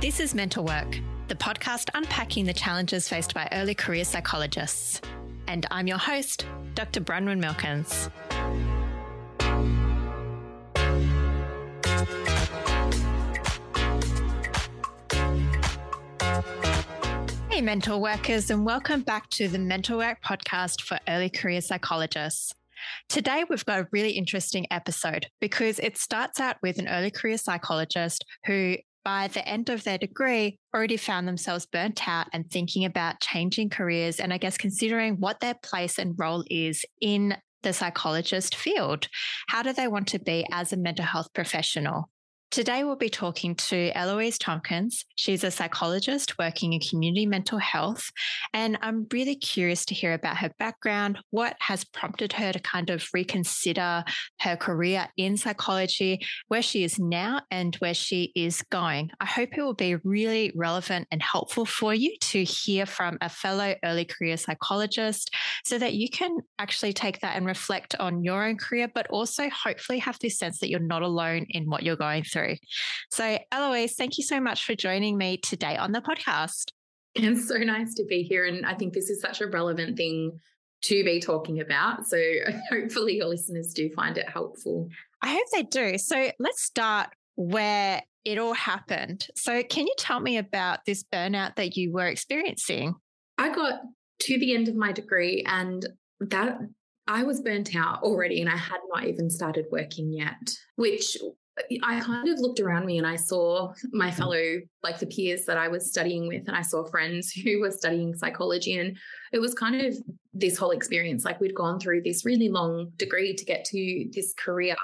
This is Mental Work, the podcast unpacking the challenges faced by early career psychologists. And I'm your host, Dr. Bronwyn Milkins. Hey, mental workers, and welcome back to the Mental Work podcast for early career psychologists. Today, we've got a really interesting episode because it starts out with an early career psychologist who by the end of their degree, already found themselves burnt out and thinking about changing careers and I guess considering what their place and role is in the psychologist field. How do they want to be as a mental health professional? Today, we'll be talking to Eloise Tomkins. She's a psychologist working in community mental health. And I'm really curious to hear about her background, what has prompted her to kind of reconsider her career in psychology, where she is now, and where she is going. I hope it will be really relevant and helpful for you to hear from a fellow early career psychologist so that you can actually take that and reflect on your own career, but also hopefully have this sense that you're not alone in what you're going through through. So, Eloise, thank you so much for joining me today on the podcast. It's so nice to be here. And I think this is such a relevant thing to be talking about. So, hopefully, your listeners do find it helpful. I hope they do. So, let's start where it all happened. So, can you tell me about this burnout that you were experiencing? I got to the end of my degree and that I was burnt out already and I had not even started working yet, which I kind of looked around me and I saw my mm. fellow, like the peers that I was studying with, and I saw friends who were studying psychology. And it was kind of this whole experience like we'd gone through this really long degree to get to this career.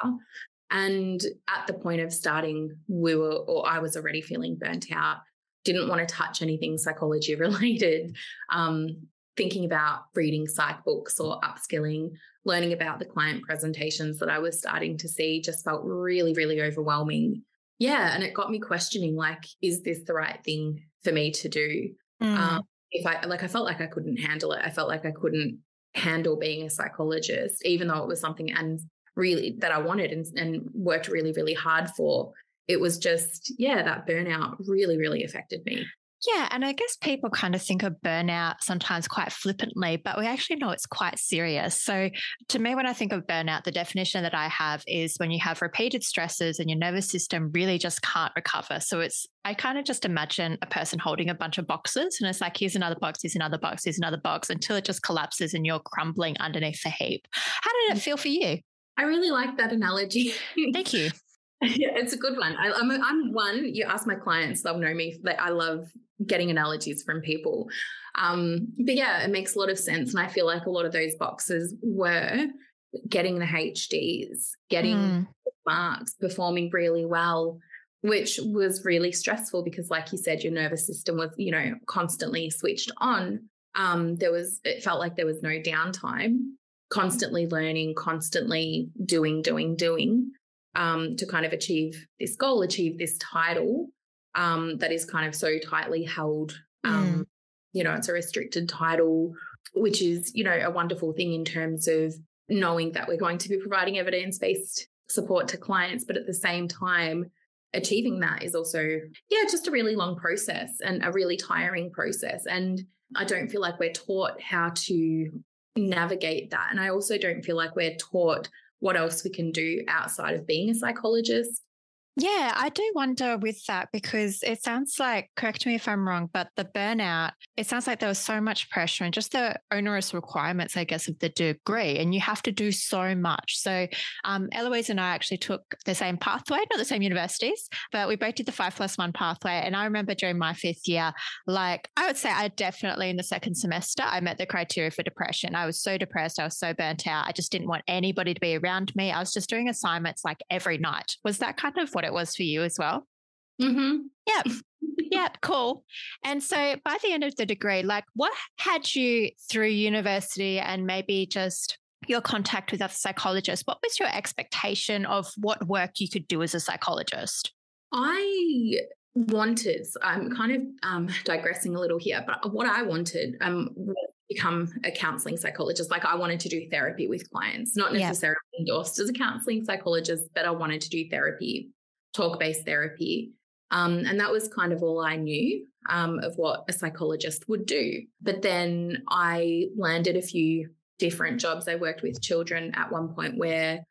And at the point of starting, we were, or I was already feeling burnt out, didn't want to touch anything psychology related. Um, thinking about reading psych books or upskilling, learning about the client presentations that I was starting to see just felt really, really overwhelming. Yeah. And it got me questioning like, is this the right thing for me to do? Mm. Um, if I like, I felt like I couldn't handle it. I felt like I couldn't handle being a psychologist, even though it was something and really that I wanted and, and worked really, really hard for. It was just, yeah, that burnout really, really affected me. Yeah. And I guess people kind of think of burnout sometimes quite flippantly, but we actually know it's quite serious. So, to me, when I think of burnout, the definition that I have is when you have repeated stresses and your nervous system really just can't recover. So, it's, I kind of just imagine a person holding a bunch of boxes and it's like, here's another box, here's another box, here's another box until it just collapses and you're crumbling underneath the heap. How did it mm. feel for you? I really like that analogy. Thank you. Yeah, it's a good one. I, am I'm, I'm one. You ask my clients; they'll know me. Like I love getting analogies from people. Um, but yeah, it makes a lot of sense, and I feel like a lot of those boxes were getting the HDs, getting mm. marks, performing really well, which was really stressful because, like you said, your nervous system was, you know, constantly switched on. Um, there was, it felt like there was no downtime, constantly learning, constantly doing, doing, doing um, to kind of achieve this goal, achieve this title um, that is kind of so tightly held. Um, mm. You know, it's a restricted title, which is, you know, a wonderful thing in terms of knowing that we're going to be providing evidence based support to clients. But at the same time, achieving that is also, yeah, just a really long process and a really tiring process. And I don't feel like we're taught how to navigate that. And I also don't feel like we're taught what else we can do outside of being a psychologist. Yeah, I do wonder with that because it sounds like, correct me if I'm wrong, but the burnout, it sounds like there was so much pressure and just the onerous requirements, I guess, of the degree. And you have to do so much. So um, Eloise and I actually took the same pathway, not the same universities, but we both did the five plus one pathway. And I remember during my fifth year, like I would say I definitely in the second semester, I met the criteria for depression. I was so depressed. I was so burnt out. I just didn't want anybody to be around me. I was just doing assignments like every night. Was that kind of what it was for you as well? Mm-hmm. Yeah. yeah, cool. And so by the end of the degree, like what had you through university and maybe just your contact with other psychologists, what was your expectation of what work you could do as a psychologist? I wanted, I'm kind of um, digressing a little here, but what I wanted um, become a counseling psychologist. Like I wanted to do therapy with clients, not necessarily yeah. endorsed as a counseling psychologist, but I wanted to do therapy talk based therapy. Um, and that was kind of all I knew um, of what a psychologist would do. But then I landed a few different jobs. I worked with children at one point where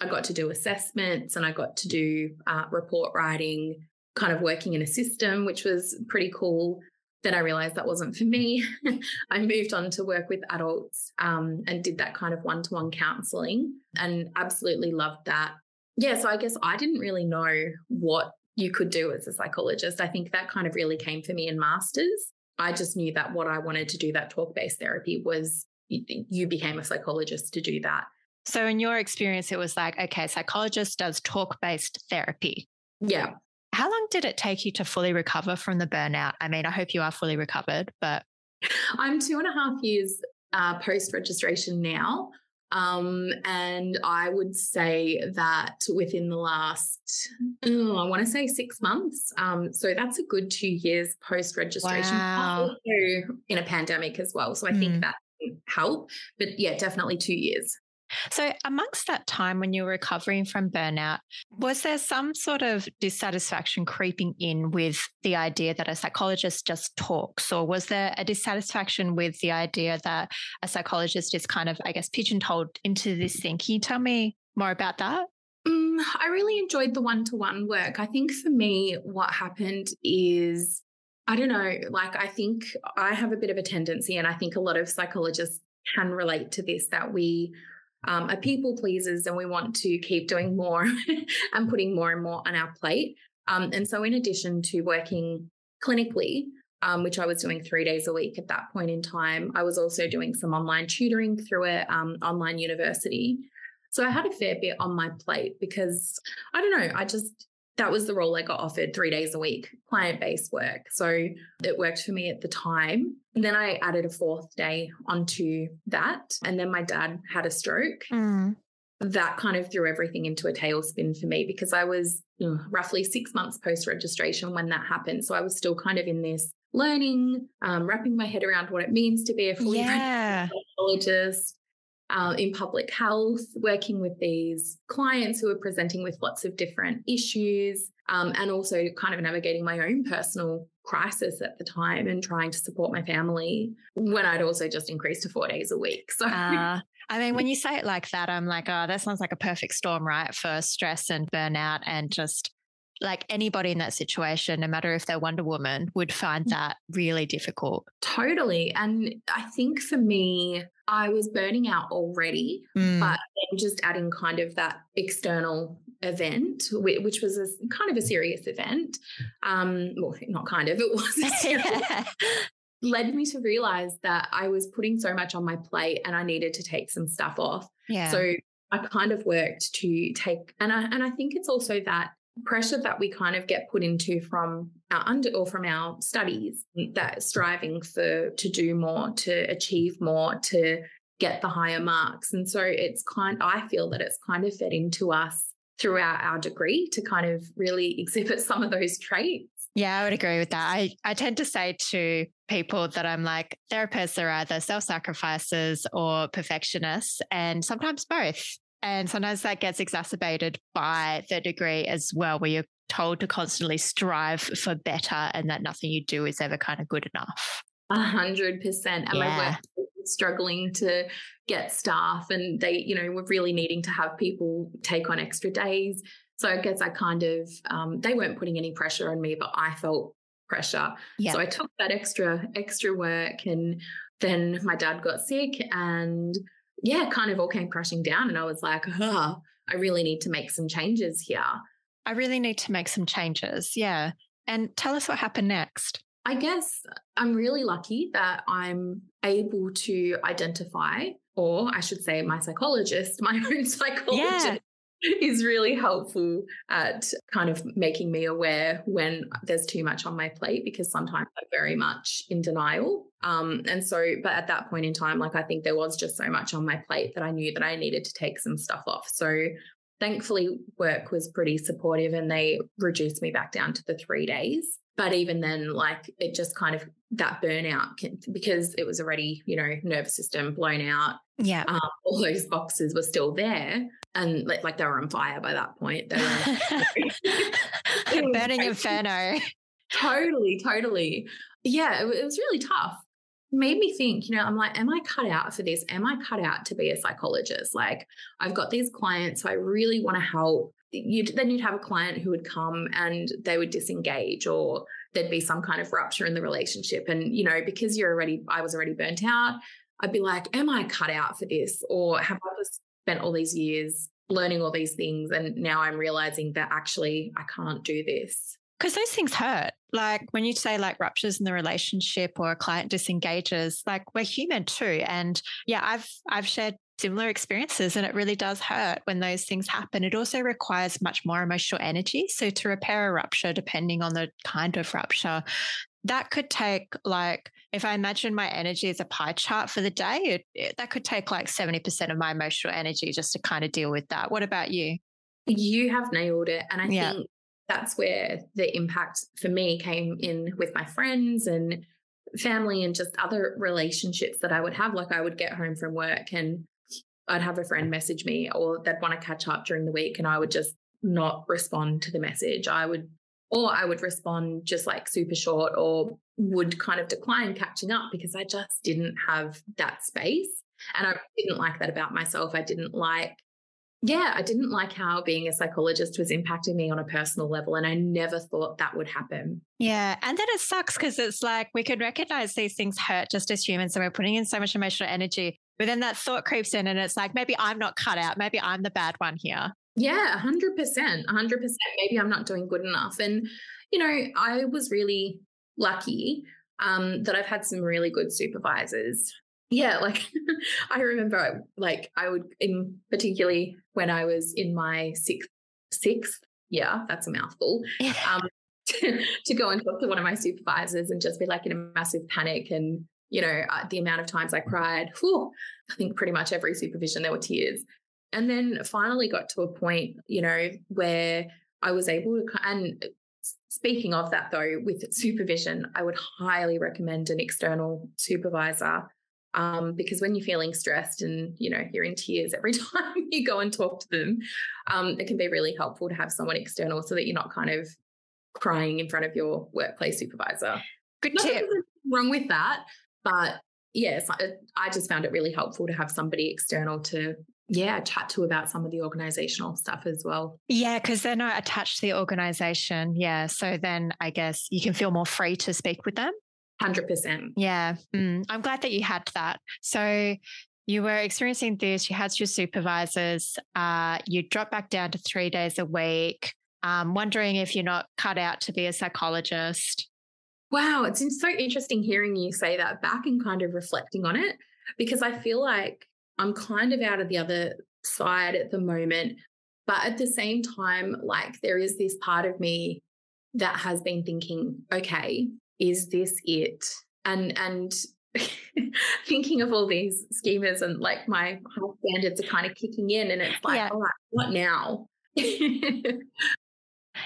I got to do assessments and I got to do uh, report writing, kind of working in a system, which was pretty cool. Then I realized that wasn't for me. I moved on to work with adults um, and did that kind of one to one counseling and absolutely loved that. Yeah, so I guess I didn't really know what you could do as a psychologist. I think that kind of really came for me in masters. I just knew that what I wanted to do, that talk based therapy, was you became a psychologist to do that. So, in your experience, it was like, okay, psychologist does talk based therapy. Yeah. How long did it take you to fully recover from the burnout? I mean, I hope you are fully recovered, but. I'm two and a half years uh, post registration now. Um, and I would say that within the last, oh, I want to say six months. Um, so that's a good two years post registration. Wow. in a pandemic as well. So I mm. think that help. But yeah, definitely two years. So, amongst that time when you were recovering from burnout, was there some sort of dissatisfaction creeping in with the idea that a psychologist just talks? Or was there a dissatisfaction with the idea that a psychologist is kind of, I guess, pigeonholed into this thing? Can you tell me more about that? Um, I really enjoyed the one to one work. I think for me, what happened is I don't know, like I think I have a bit of a tendency, and I think a lot of psychologists can relate to this that we um, are people pleasers and we want to keep doing more and putting more and more on our plate. Um, and so, in addition to working clinically, um, which I was doing three days a week at that point in time, I was also doing some online tutoring through an um, online university. So I had a fair bit on my plate because I don't know, I just that was the role I got offered three days a week, client based work. So it worked for me at the time. And then I added a fourth day onto that. And then my dad had a stroke. Mm. That kind of threw everything into a tailspin for me because I was you know, roughly six months post registration when that happened. So I was still kind of in this learning, um, wrapping my head around what it means to be a fully yeah. psychologist, uh, in public health, working with these clients who are presenting with lots of different issues, um, and also kind of navigating my own personal crisis at the time and trying to support my family when I'd also just increased to four days a week. So. Uh, I mean, when you say it like that, I'm like, oh, that sounds like a perfect storm, right? For stress and burnout and just like anybody in that situation, no matter if they're Wonder Woman, would find mm. that really difficult. Totally. And I think for me, I was burning out already, mm. but then just adding kind of that external event, which was a kind of a serious event. Um, well, not kind of, it was led me to realize that I was putting so much on my plate and I needed to take some stuff off. Yeah. So I kind of worked to take, and I and I think it's also that pressure that we kind of get put into from our under or from our studies that striving for to do more to achieve more to get the higher marks and so it's kind i feel that it's kind of fed into us throughout our degree to kind of really exhibit some of those traits yeah, I would agree with that. I, I tend to say to people that I'm like, therapists are either self sacrificers or perfectionists, and sometimes both. And sometimes that gets exacerbated by the degree as well, where you're told to constantly strive for better and that nothing you do is ever kind of good enough. A hundred percent. And yeah. I struggling to get staff and they, you know, were really needing to have people take on extra days. So I guess I kind of, um, they weren't putting any pressure on me, but I felt pressure. Yeah. So I took that extra, extra work and then my dad got sick and yeah, kind of all came crashing down. And I was like, oh, I really need to make some changes here. I really need to make some changes. Yeah. And tell us what happened next. I guess I'm really lucky that I'm able to identify, or I should say, my psychologist, my own psychologist, yeah is really helpful at kind of making me aware when there's too much on my plate because sometimes I'm very much in denial. Um, and so, but at that point in time, like I think there was just so much on my plate that I knew that I needed to take some stuff off. So thankfully, work was pretty supportive and they reduced me back down to the three days. but even then, like it just kind of that burnout can, because it was already, you know, nervous system blown out. Yeah. Um, all those boxes were still there and like, like they were on fire by that point. They were burning inferno. Totally, totally. Yeah, it, it was really tough. Made me think, you know, I'm like, am I cut out for this? Am I cut out to be a psychologist? Like, I've got these clients who I really want to help you'd then you'd have a client who would come and they would disengage or there'd be some kind of rupture in the relationship. And you know because you're already i was already burnt out i'd be like am i cut out for this? Or have i just spent all these years learning all these things and now i'm realizing that actually i can't do this? Because those things hurt. Like when you say like ruptures in the relationship or a client disengages like we're human too. And yeah i've i've shared similar experiences and it really does hurt when those things happen. It also requires much more emotional energy. So to repair a rupture, depending on the kind of rupture, that could take like if I imagine my energy as a pie chart for the day, it, it, that could take like 70% of my emotional energy just to kind of deal with that. What about you? You have nailed it. And I yeah. think that's where the impact for me came in with my friends and family and just other relationships that I would have. Like I would get home from work and I'd have a friend message me or they'd want to catch up during the week and I would just not respond to the message. I would, or I would respond just like super short or would kind of decline catching up because I just didn't have that space. And I didn't like that about myself. I didn't like, yeah, I didn't like how being a psychologist was impacting me on a personal level. And I never thought that would happen. Yeah. And then it sucks because it's like we can recognize these things hurt just as humans. And we're putting in so much emotional energy but then that thought creeps in and it's like, maybe I'm not cut out. Maybe I'm the bad one here. Yeah, 100%. 100%. Maybe I'm not doing good enough. And, you know, I was really lucky um, that I've had some really good supervisors. Yeah, like I remember, like I would, in particularly when I was in my sixth, sixth, yeah, that's a mouthful. um, to, to go and talk to one of my supervisors and just be like in a massive panic and you know, uh, the amount of times I cried, whew, I think pretty much every supervision there were tears. And then finally got to a point, you know, where I was able to, and speaking of that though, with supervision, I would highly recommend an external supervisor. Um, because when you're feeling stressed and you know you're in tears every time you go and talk to them, um, it can be really helpful to have someone external so that you're not kind of crying in front of your workplace supervisor. Good tip. Wrong with that, but yes, I, I just found it really helpful to have somebody external to yeah, chat to about some of the organizational stuff as well. Yeah, because they're not attached to the organization. Yeah. So then I guess you can feel more free to speak with them. 100%. Yeah. Mm, I'm glad that you had that. So you were experiencing this, you had your supervisors, uh, you dropped back down to three days a week, um, wondering if you're not cut out to be a psychologist. Wow, it's so interesting hearing you say that back and kind of reflecting on it because I feel like I'm kind of out of the other side at the moment. But at the same time, like there is this part of me that has been thinking, okay, is this it? And and thinking of all these schemas and like my high standards are kind of kicking in and it's like, yeah. all right, what now?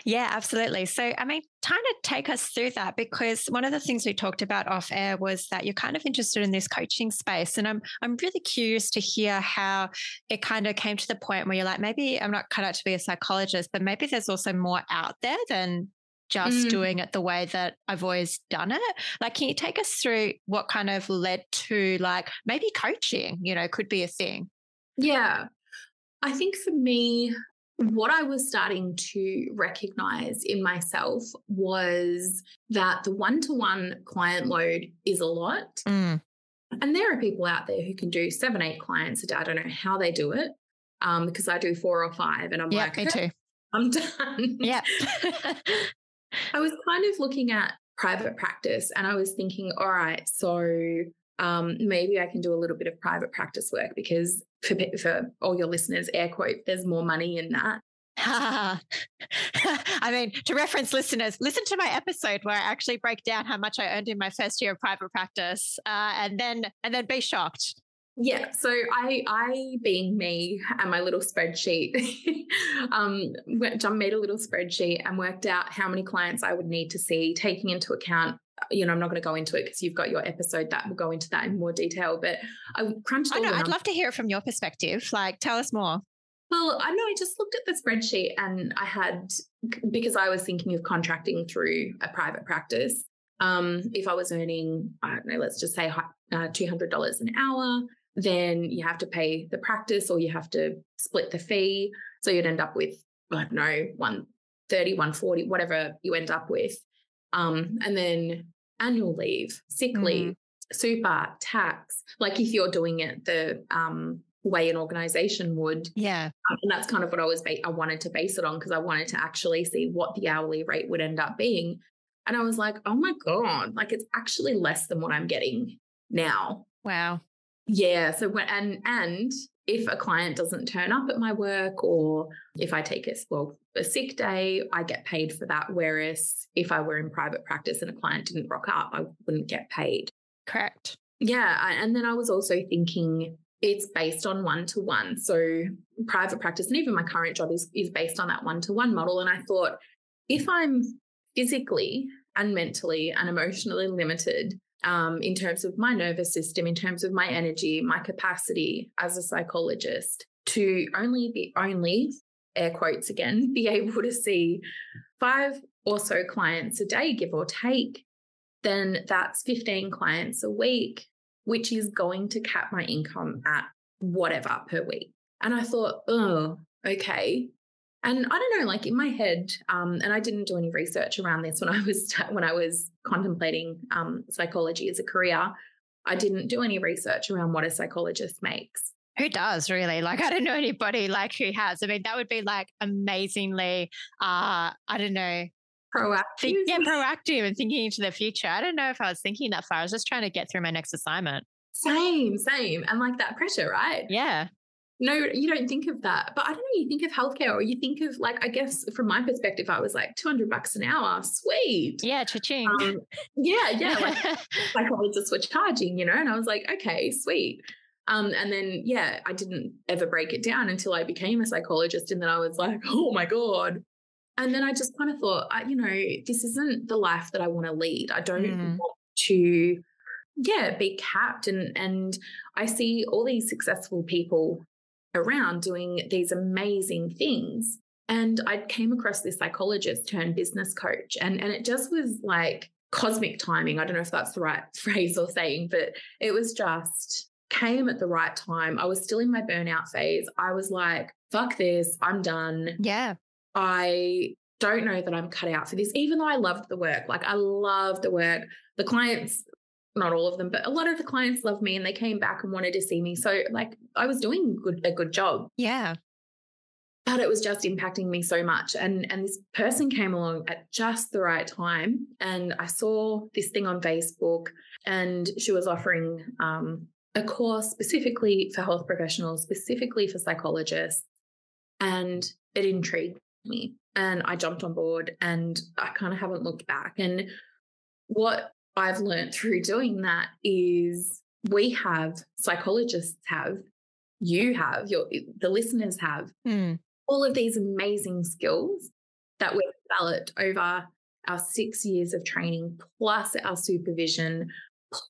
Yeah, absolutely. So, I mean, kind of take us through that because one of the things we talked about off air was that you're kind of interested in this coaching space, and I'm I'm really curious to hear how it kind of came to the point where you're like, maybe I'm not cut out to be a psychologist, but maybe there's also more out there than just mm. doing it the way that I've always done it. Like, can you take us through what kind of led to like maybe coaching? You know, could be a thing. Yeah. I think for me, what I was starting to recognize in myself was that the one to one client load is a lot. Mm. And there are people out there who can do seven, eight clients a day. I don't know how they do it um, because I do four or five and I'm yeah, like, me too. I'm done. Yeah. I was kind of looking at private practice and I was thinking, all right, so um, maybe I can do a little bit of private practice work because for, for all your listeners, air quote, there's more money in that. I mean, to reference listeners, listen to my episode where I actually break down how much I earned in my first year of private practice, uh, and then and then be shocked. Yeah, so I, I being me and my little spreadsheet, um, made a little spreadsheet and worked out how many clients I would need to see, taking into account. You know, I'm not going to go into it because you've got your episode that will go into that in more detail. But I crunched. I know. I'd love to hear it from your perspective. Like, tell us more. Well, I know I just looked at the spreadsheet and I had because I was thinking of contracting through a private practice. Um, if I was earning, I don't know, let's just say uh, two hundred dollars an hour, then you have to pay the practice or you have to split the fee. So you'd end up with, I don't know, 130, 140, whatever you end up with. Um, and then annual leave, sick mm. leave, super, tax. Like if you're doing it the um, way an organization would. Yeah. Um, and that's kind of what I was, ba- I wanted to base it on because I wanted to actually see what the hourly rate would end up being. And I was like, oh my God, like it's actually less than what I'm getting now. Wow. Yeah. So when and and if a client doesn't turn up at my work or if I take a well a sick day, I get paid for that. Whereas if I were in private practice and a client didn't rock up, I wouldn't get paid. Correct. Yeah. And then I was also thinking it's based on one to one. So private practice and even my current job is is based on that one to one model. And I thought if I'm physically and mentally and emotionally limited um, in terms of my nervous system, in terms of my energy, my capacity as a psychologist to only be only air quotes again be able to see five or so clients a day, give or take, then that's 15 clients a week, which is going to cap my income at whatever per week. And I thought, oh, okay, and I don't know, like in my head, um, and I didn't do any research around this when I was when I was contemplating um, psychology as a career. I didn't do any research around what a psychologist makes. Who does really? Like, I don't know anybody like who has. I mean, that would be like amazingly, uh, I don't know, proactive. Think, yeah, proactive and thinking into the future. I don't know if I was thinking that far. I was just trying to get through my next assignment. Same, same. And like that pressure, right? Yeah no, you don't think of that. But I don't know, you think of healthcare or you think of like, I guess from my perspective, I was like 200 bucks an hour. Sweet. Yeah, cha-ching. Um, yeah, yeah. Like psychologists were charging, you know, and I was like, okay, sweet. Um, and then, yeah, I didn't ever break it down until I became a psychologist. And then I was like, oh my God. And then I just kind of thought, I, you know, this isn't the life that I want to lead. I don't mm. want to yeah be capped and and i see all these successful people around doing these amazing things. And I came across this psychologist turned business coach, and, and it just was like cosmic timing. I don't know if that's the right phrase or saying, but it was just came at the right time. I was still in my burnout phase. I was like, fuck this, I'm done. Yeah. I don't know that I'm cut out for this, even though I loved the work. Like, I loved the work. The clients not all of them, but a lot of the clients love me and they came back and wanted to see me. So like I was doing good a good job. Yeah. But it was just impacting me so much. And and this person came along at just the right time. And I saw this thing on Facebook and she was offering um, a course specifically for health professionals, specifically for psychologists. And it intrigued me. And I jumped on board and I kind of haven't looked back. And what I've learned through doing that is we have psychologists have, you have, your the listeners have mm. all of these amazing skills that we've developed over our six years of training, plus our supervision,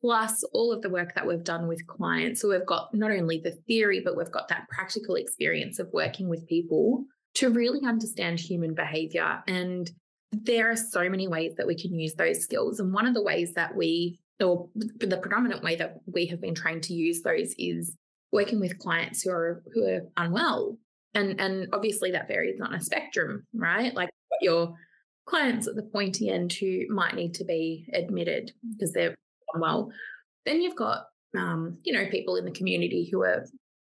plus all of the work that we've done with clients. So we've got not only the theory, but we've got that practical experience of working with people to really understand human behavior and there are so many ways that we can use those skills. And one of the ways that we, or the predominant way that we have been trained to use those is working with clients who are who are unwell. And and obviously that varies on a spectrum, right? Like your clients at the pointy end who might need to be admitted because they're unwell. Then you've got um, you know, people in the community who are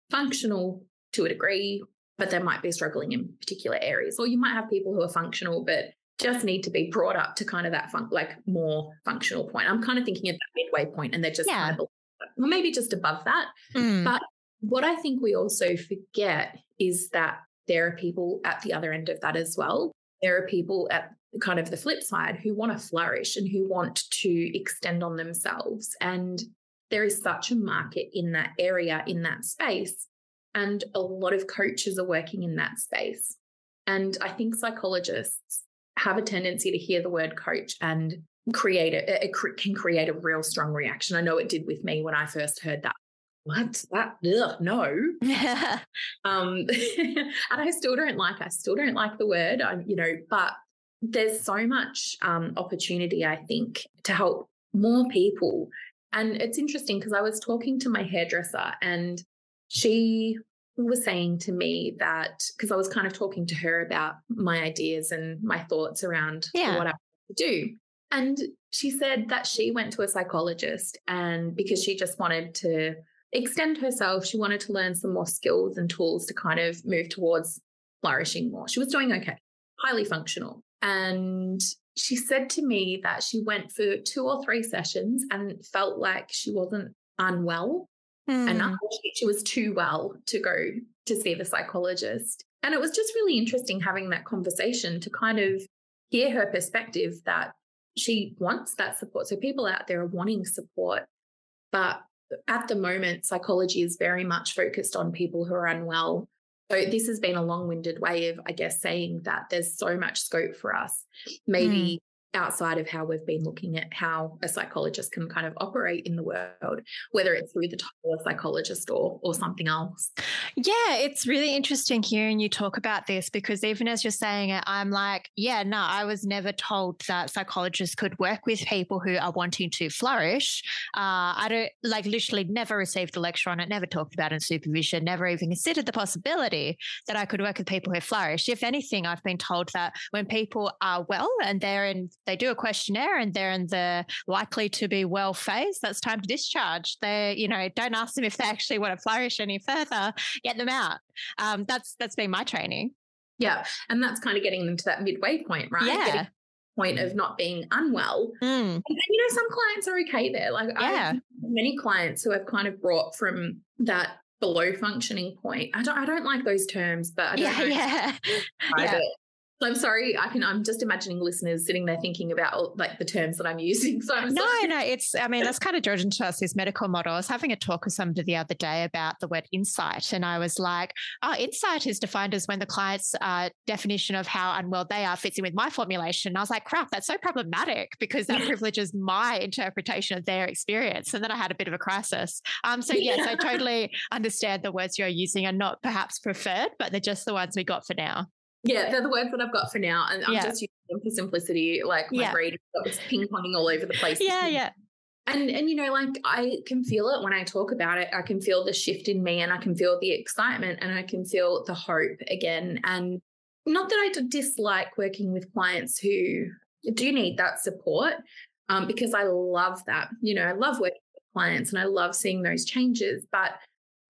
functional to a degree, but they might be struggling in particular areas. Or you might have people who are functional, but just need to be brought up to kind of that fun, like more functional point. I'm kind of thinking of that midway point and they're just yeah. kind of, well, maybe just above that. Mm. But what I think we also forget is that there are people at the other end of that as well. There are people at kind of the flip side who want to flourish and who want to extend on themselves. And there is such a market in that area, in that space. And a lot of coaches are working in that space. And I think psychologists have a tendency to hear the word coach and create it, it can create a real strong reaction. I know it did with me when I first heard that. What that? Ugh, no. um, and I still don't like. I still don't like the word. I, you know, but there's so much um, opportunity. I think to help more people. And it's interesting because I was talking to my hairdresser and she was saying to me that because I was kind of talking to her about my ideas and my thoughts around yeah. what I want to do. And she said that she went to a psychologist and because she just wanted to extend herself, she wanted to learn some more skills and tools to kind of move towards flourishing more. She was doing okay, highly functional. And she said to me that she went for two or three sessions and felt like she wasn't unwell mm. enough. She was too well to go to see the psychologist. And it was just really interesting having that conversation to kind of hear her perspective that she wants that support. So people out there are wanting support, but at the moment, psychology is very much focused on people who are unwell. So this has been a long-winded way of, I guess, saying that there's so much scope for us. Maybe outside of how we've been looking at how a psychologist can kind of operate in the world, whether it's through the title of psychologist or or something else. Yeah, it's really interesting hearing you talk about this because even as you're saying it, I'm like, yeah, no, I was never told that psychologists could work with people who are wanting to flourish. Uh, I don't like literally never received a lecture on it, never talked about it in supervision, never even considered the possibility that I could work with people who flourish. If anything, I've been told that when people are well and they're in they do a questionnaire and they're in the likely to be well phase, that's time to discharge. They, you know, don't ask them if they actually want to flourish any further, get them out. Um, that's that's been my training. Yeah. And that's kind of getting them to that midway point, right? Yeah. Getting point of not being unwell. Mm. And, you know, some clients are okay there. Like yeah. I have many clients who have kind of brought from that below functioning point. I don't I don't like those terms, but I don't yeah, yeah. yeah. I'm sorry. I can. I'm just imagining listeners sitting there thinking about like the terms that I'm using. So I'm no, sorry. no. It's. I mean, that's kind of us. This medical model. I was having a talk with somebody the other day about the word insight, and I was like, "Oh, insight is defined as when the client's uh, definition of how unwell they are fits in with my formulation." And I was like, "Crap, that's so problematic because that privileges my interpretation of their experience." And then I had a bit of a crisis. Um. So yes, I totally understand the words you're using are not perhaps preferred, but they're just the ones we got for now. Yeah, they're the words that I've got for now. And I'm yeah. just using them for simplicity. Like my yeah. brain was ping ponging all over the place. Yeah, yeah. And and you know, like I can feel it when I talk about it. I can feel the shift in me and I can feel the excitement and I can feel the hope again. And not that I dislike working with clients who do need that support, um, because I love that. You know, I love working with clients and I love seeing those changes. But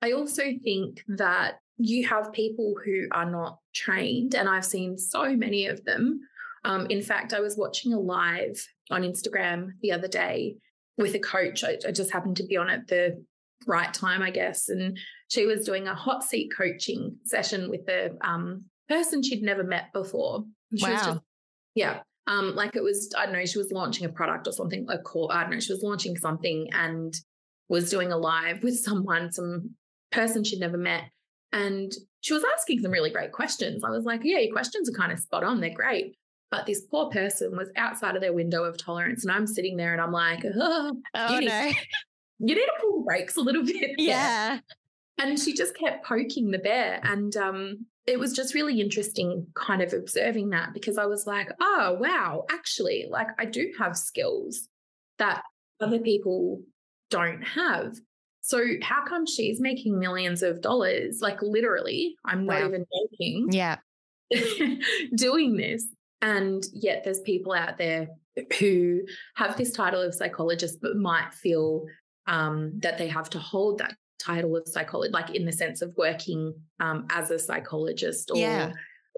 I also think that you have people who are not trained, and I've seen so many of them. Um, in fact, I was watching a live on Instagram the other day with a coach. I, I, just happened to be on at the right time, I guess. And she was doing a hot seat coaching session with a um, person she'd never met before. She wow. Just, yeah. Um, like it was, I don't know, she was launching a product or something, a call, I don't know, she was launching something and was doing a live with someone, some person she'd never met. And she was asking some really great questions. I was like, yeah, your questions are kind of spot on. They're great. But this poor person was outside of their window of tolerance. And I'm sitting there and I'm like, oh, oh you, need, no. you need to pull the brakes a little bit. Yeah. And she just kept poking the bear. And um, it was just really interesting kind of observing that because I was like, oh, wow, actually, like I do have skills that other people don't have. So how come she's making millions of dollars? Like literally, I'm not even joking. Yeah. doing this. And yet there's people out there who have this title of psychologist, but might feel um, that they have to hold that title of psychologist, like in the sense of working um, as a psychologist or yeah.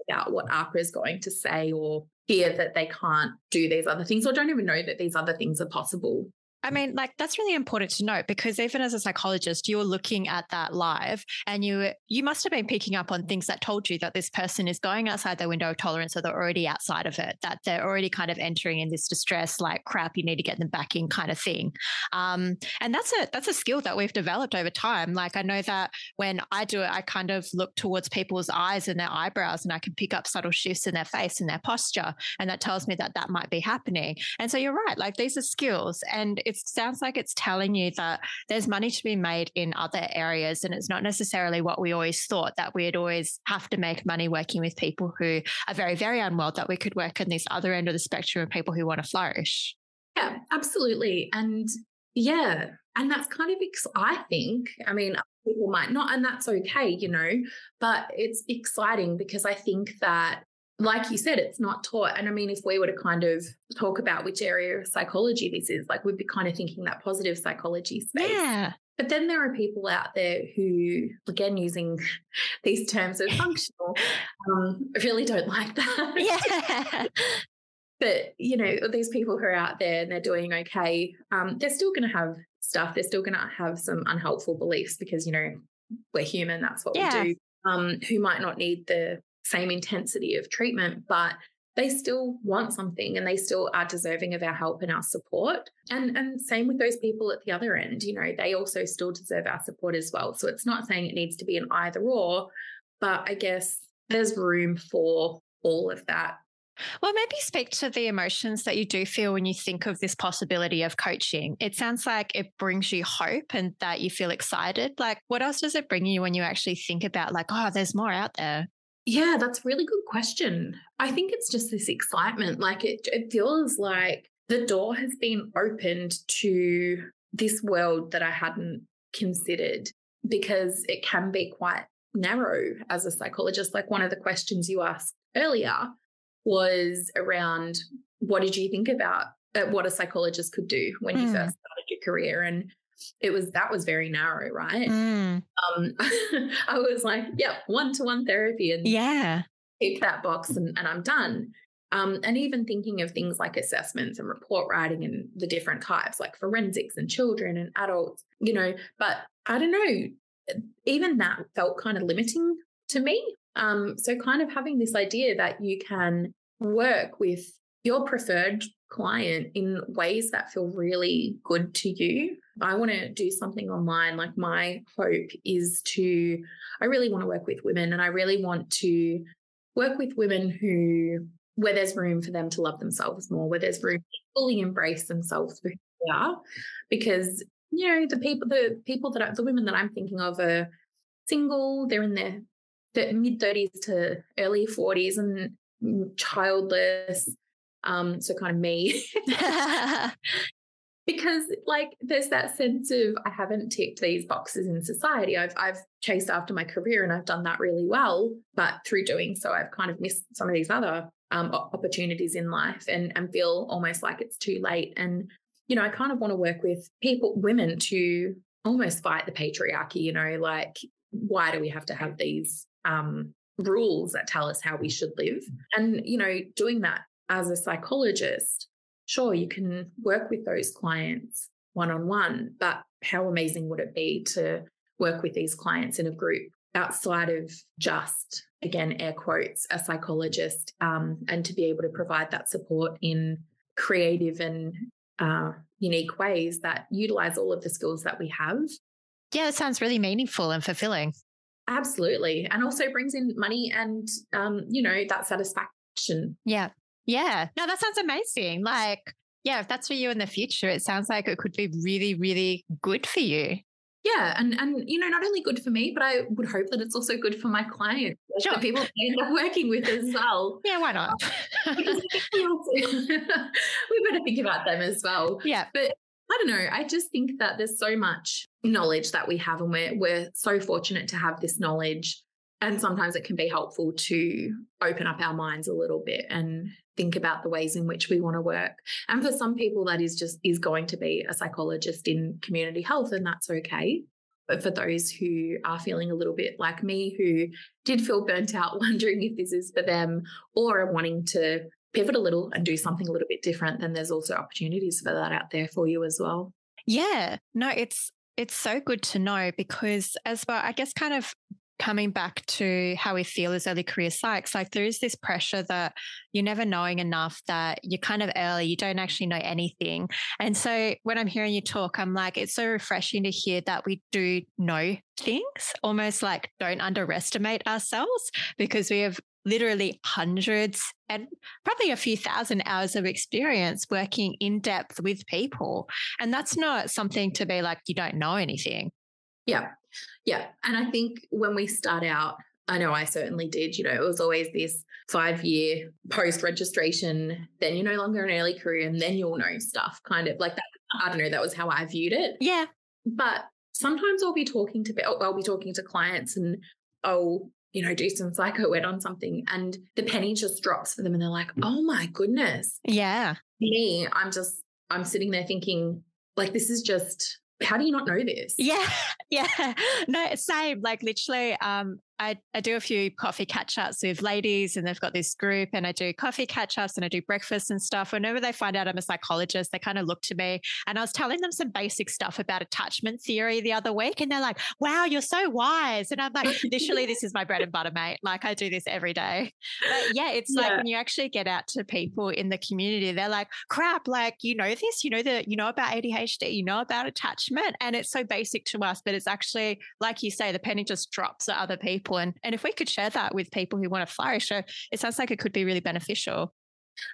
about what AHPRA is going to say or fear that they can't do these other things or don't even know that these other things are possible. I mean, like that's really important to note because even as a psychologist, you're looking at that live and you you must have been picking up on things that told you that this person is going outside their window of tolerance or they're already outside of it, that they're already kind of entering in this distress, like crap, you need to get them back in kind of thing. Um, and that's a that's a skill that we've developed over time. Like I know that when I do it, I kind of look towards people's eyes and their eyebrows and I can pick up subtle shifts in their face and their posture. And that tells me that that might be happening. And so you're right, like these are skills and it sounds like it's telling you that there's money to be made in other areas. And it's not necessarily what we always thought that we'd always have to make money working with people who are very, very unwell, that we could work on this other end of the spectrum of people who want to flourish. Yeah, absolutely. And yeah, and that's kind of, ex- I think, I mean, people might not, and that's okay, you know, but it's exciting because I think that like you said, it's not taught. And I mean, if we were to kind of talk about which area of psychology this is, like we'd be kind of thinking that positive psychology space. Yeah. But then there are people out there who, again, using these terms of functional, um, really don't like that. Yeah. but, you know, these people who are out there and they're doing okay, um, they're still going to have stuff. They're still going to have some unhelpful beliefs because, you know, we're human. That's what yeah. we do. Um, who might not need the same intensity of treatment, but they still want something and they still are deserving of our help and our support. And and same with those people at the other end, you know, they also still deserve our support as well. So it's not saying it needs to be an either or, but I guess there's room for all of that. Well, maybe speak to the emotions that you do feel when you think of this possibility of coaching. It sounds like it brings you hope and that you feel excited. Like, what else does it bring you when you actually think about, like, oh, there's more out there? Yeah, that's a really good question. I think it's just this excitement. Like it, it feels like the door has been opened to this world that I hadn't considered because it can be quite narrow as a psychologist. Like one of the questions you asked earlier was around what did you think about uh, what a psychologist could do when you hmm. first started your career? And it was that was very narrow, right? Mm. Um, I was like, yeah, one to one therapy, and yeah, tick that box, and, and I'm done. Um, and even thinking of things like assessments and report writing and the different types, like forensics and children and adults, you know. But I don't know, even that felt kind of limiting to me. Um, so, kind of having this idea that you can work with your preferred client in ways that feel really good to you. I want to do something online. Like my hope is to, I really want to work with women and I really want to work with women who, where there's room for them to love themselves more, where there's room to fully embrace themselves for who they are. Because, you know, the people, the people that, I, the women that I'm thinking of are single, they're in their, mid 30s to early 40s and childless um, so kind of me. because like there's that sense of I haven't ticked these boxes in society. I've I've chased after my career and I've done that really well, but through doing so, I've kind of missed some of these other um, opportunities in life and and feel almost like it's too late. And you know, I kind of want to work with people, women, to almost fight the patriarchy. You know, like why do we have to have these um, rules that tell us how we should live? And you know, doing that as a psychologist, sure, you can work with those clients one on one, but how amazing would it be to work with these clients in a group outside of just, again, air quotes, a psychologist, um, and to be able to provide that support in creative and uh, unique ways that utilize all of the skills that we have. Yeah, it sounds really meaningful and fulfilling. Absolutely. And also brings in money and, um, you know, that satisfaction. Yeah. Yeah. No, that sounds amazing. Like, yeah, if that's for you in the future, it sounds like it could be really, really good for you. Yeah, and and you know, not only good for me, but I would hope that it's also good for my clients, sure. the people they end up working with as well. Yeah, why not? Um, we better think about them as well. Yeah, but I don't know. I just think that there's so much knowledge that we have, and we're we're so fortunate to have this knowledge. And sometimes it can be helpful to open up our minds a little bit and think about the ways in which we want to work. And for some people, that is just is going to be a psychologist in community health, and that's okay. But for those who are feeling a little bit like me, who did feel burnt out, wondering if this is for them, or are wanting to pivot a little and do something a little bit different, then there's also opportunities for that out there for you as well. Yeah, no, it's it's so good to know because as well, I guess kind of coming back to how we feel as early career psychs, like there is this pressure that you're never knowing enough, that you're kind of early, you don't actually know anything. And so when I'm hearing you talk, I'm like, it's so refreshing to hear that we do know things, almost like don't underestimate ourselves because we have literally hundreds and probably a few thousand hours of experience working in depth with people. And that's not something to be like, you don't know anything. Yeah. Yeah. And I think when we start out, I know I certainly did. You know, it was always this five year post registration, then you're no longer an early career, and then you'll know stuff kind of like that. I don't know. That was how I viewed it. Yeah. But sometimes I'll be talking to, oh, I'll be talking to clients and I'll, you know, do some psycho ed on something and the penny just drops for them and they're like, oh my goodness. Yeah. Me, I'm just, I'm sitting there thinking, like, this is just how do you not know this? Yeah, yeah. No, same. Like literally, um, I, I do a few coffee catch ups with ladies and they've got this group and I do coffee catch ups and I do breakfast and stuff. Whenever they find out I'm a psychologist, they kind of look to me and I was telling them some basic stuff about attachment theory the other week and they're like, wow, you're so wise. And I'm like, literally, this is my bread and butter, mate. Like I do this every day. But yeah, it's yeah. like when you actually get out to people in the community, they're like, crap, like, you know this, you know that, you know about ADHD, you know about attachment. And it's so basic to us, but it's actually, like you say, the penny just drops at other people people. And, and if we could share that with people who want to flourish, it sounds like it could be really beneficial.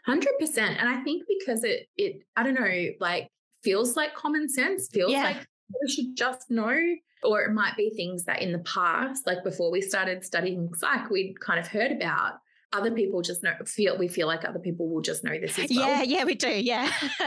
100%. And I think because it, it, I don't know, like feels like common sense, feels yeah. like we should just know. Or it might be things that in the past, like before we started studying psych, we'd kind of heard about other people just know feel we feel like other people will just know this as well. Yeah, yeah, we do. Yeah.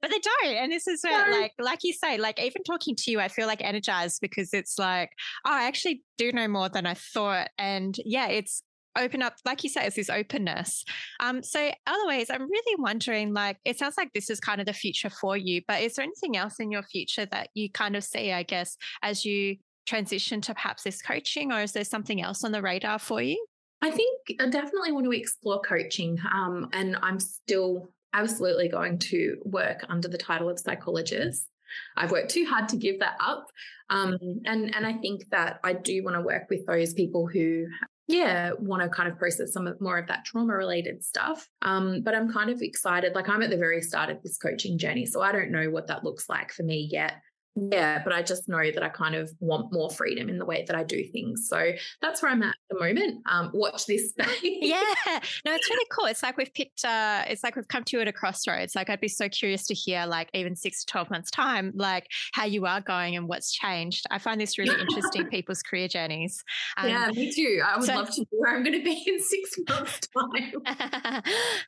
but they don't. And this is where no. like like you say, like even talking to you, I feel like energized because it's like, oh, I actually do know more than I thought. And yeah, it's open up, like you say, it's this openness. Um, so otherwise, I'm really wondering, like, it sounds like this is kind of the future for you, but is there anything else in your future that you kind of see, I guess, as you transition to perhaps this coaching, or is there something else on the radar for you? I think I definitely want to explore coaching. Um, and I'm still absolutely going to work under the title of psychologist. I've worked too hard to give that up. Um, and, and I think that I do want to work with those people who, yeah, want to kind of process some of more of that trauma related stuff. Um, but I'm kind of excited. Like I'm at the very start of this coaching journey. So I don't know what that looks like for me yet. Yeah, but I just know that I kind of want more freedom in the way that I do things. So that's where I'm at at the moment. Um, watch this space. yeah, no, it's really cool. It's like we've picked. Uh, it's like we've come to you at a crossroads. Like I'd be so curious to hear, like even six to twelve months time, like how you are going and what's changed. I find this really interesting. People's career journeys. Um, yeah, me too. I would so, love to know where I'm going to be in six months time.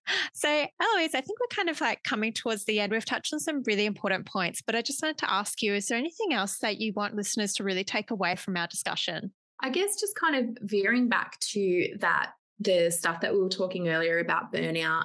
so, Eloise, I think we're kind of like coming towards the end. We've touched on some really important points, but I just wanted to ask you is there anything else that you want listeners to really take away from our discussion? I guess just kind of veering back to that, the stuff that we were talking earlier about burnout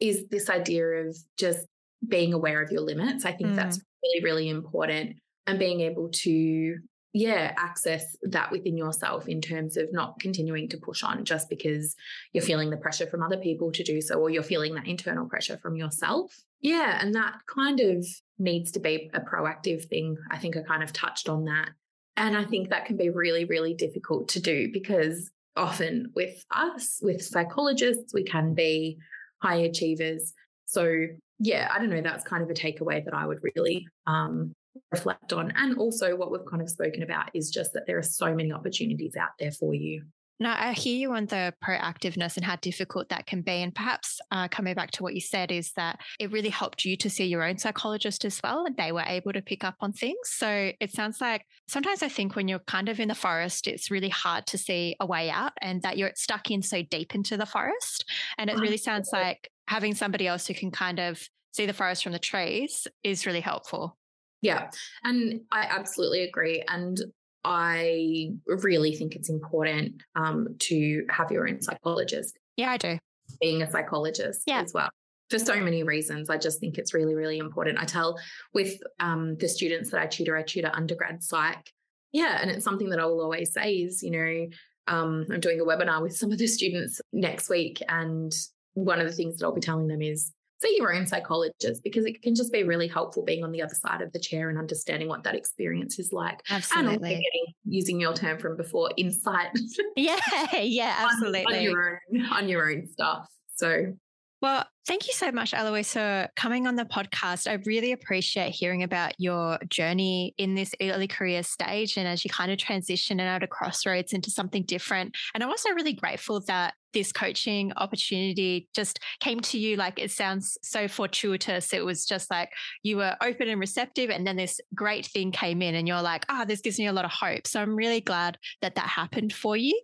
is this idea of just being aware of your limits. I think mm. that's really, really important and being able to, yeah, access that within yourself in terms of not continuing to push on just because you're feeling the pressure from other people to do so, or you're feeling that internal pressure from yourself. Yeah. And that kind of needs to be a proactive thing. I think I kind of touched on that. And I think that can be really, really difficult to do because often with us, with psychologists, we can be high achievers. So, yeah, I don't know. That's kind of a takeaway that I would really um, reflect on. And also, what we've kind of spoken about is just that there are so many opportunities out there for you. Now, I hear you on the proactiveness and how difficult that can be. And perhaps uh, coming back to what you said is that it really helped you to see your own psychologist as well, and they were able to pick up on things. So it sounds like sometimes I think when you're kind of in the forest, it's really hard to see a way out and that you're stuck in so deep into the forest. And it really sounds like having somebody else who can kind of see the forest from the trees is really helpful. Yeah. And I absolutely agree. And I really think it's important um, to have your own psychologist. Yeah, I do. Being a psychologist yeah. as well. For so many reasons, I just think it's really, really important. I tell with um, the students that I tutor, I tutor undergrad psych. Yeah, and it's something that I will always say is, you know, um, I'm doing a webinar with some of the students next week, and one of the things that I'll be telling them is see your own psychologist because it can just be really helpful being on the other side of the chair and understanding what that experience is like. Absolutely. And getting, using your term from before, insight. yeah, yeah, absolutely. on, on, your own, on your own stuff. So well, thank you so much, Eloise, for coming on the podcast. I really appreciate hearing about your journey in this early career stage and as you kind of transition and at a crossroads into something different. And I'm also really grateful that this coaching opportunity just came to you like it sounds so fortuitous. It was just like you were open and receptive, and then this great thing came in, and you're like, ah, oh, this gives me a lot of hope. So I'm really glad that that happened for you.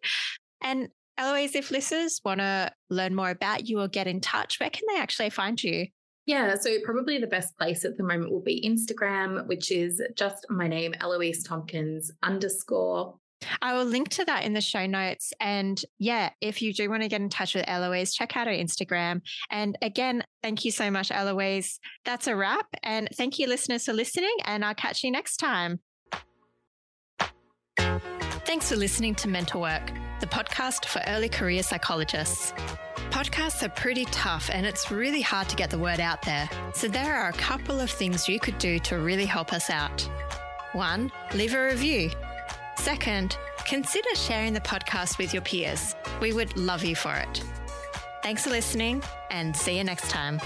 And Eloise, if listeners want to learn more about you or get in touch, where can they actually find you? Yeah, so probably the best place at the moment will be Instagram, which is just my name, Eloise Tomkins underscore. I will link to that in the show notes. And yeah, if you do want to get in touch with Eloise, check out her Instagram. And again, thank you so much, Eloise. That's a wrap. And thank you, listeners, for listening. And I'll catch you next time. Thanks for listening to Mental Work the podcast for early career psychologists. Podcasts are pretty tough and it's really hard to get the word out there. So there are a couple of things you could do to really help us out. One, leave a review. Second, consider sharing the podcast with your peers. We would love you for it. Thanks for listening and see you next time.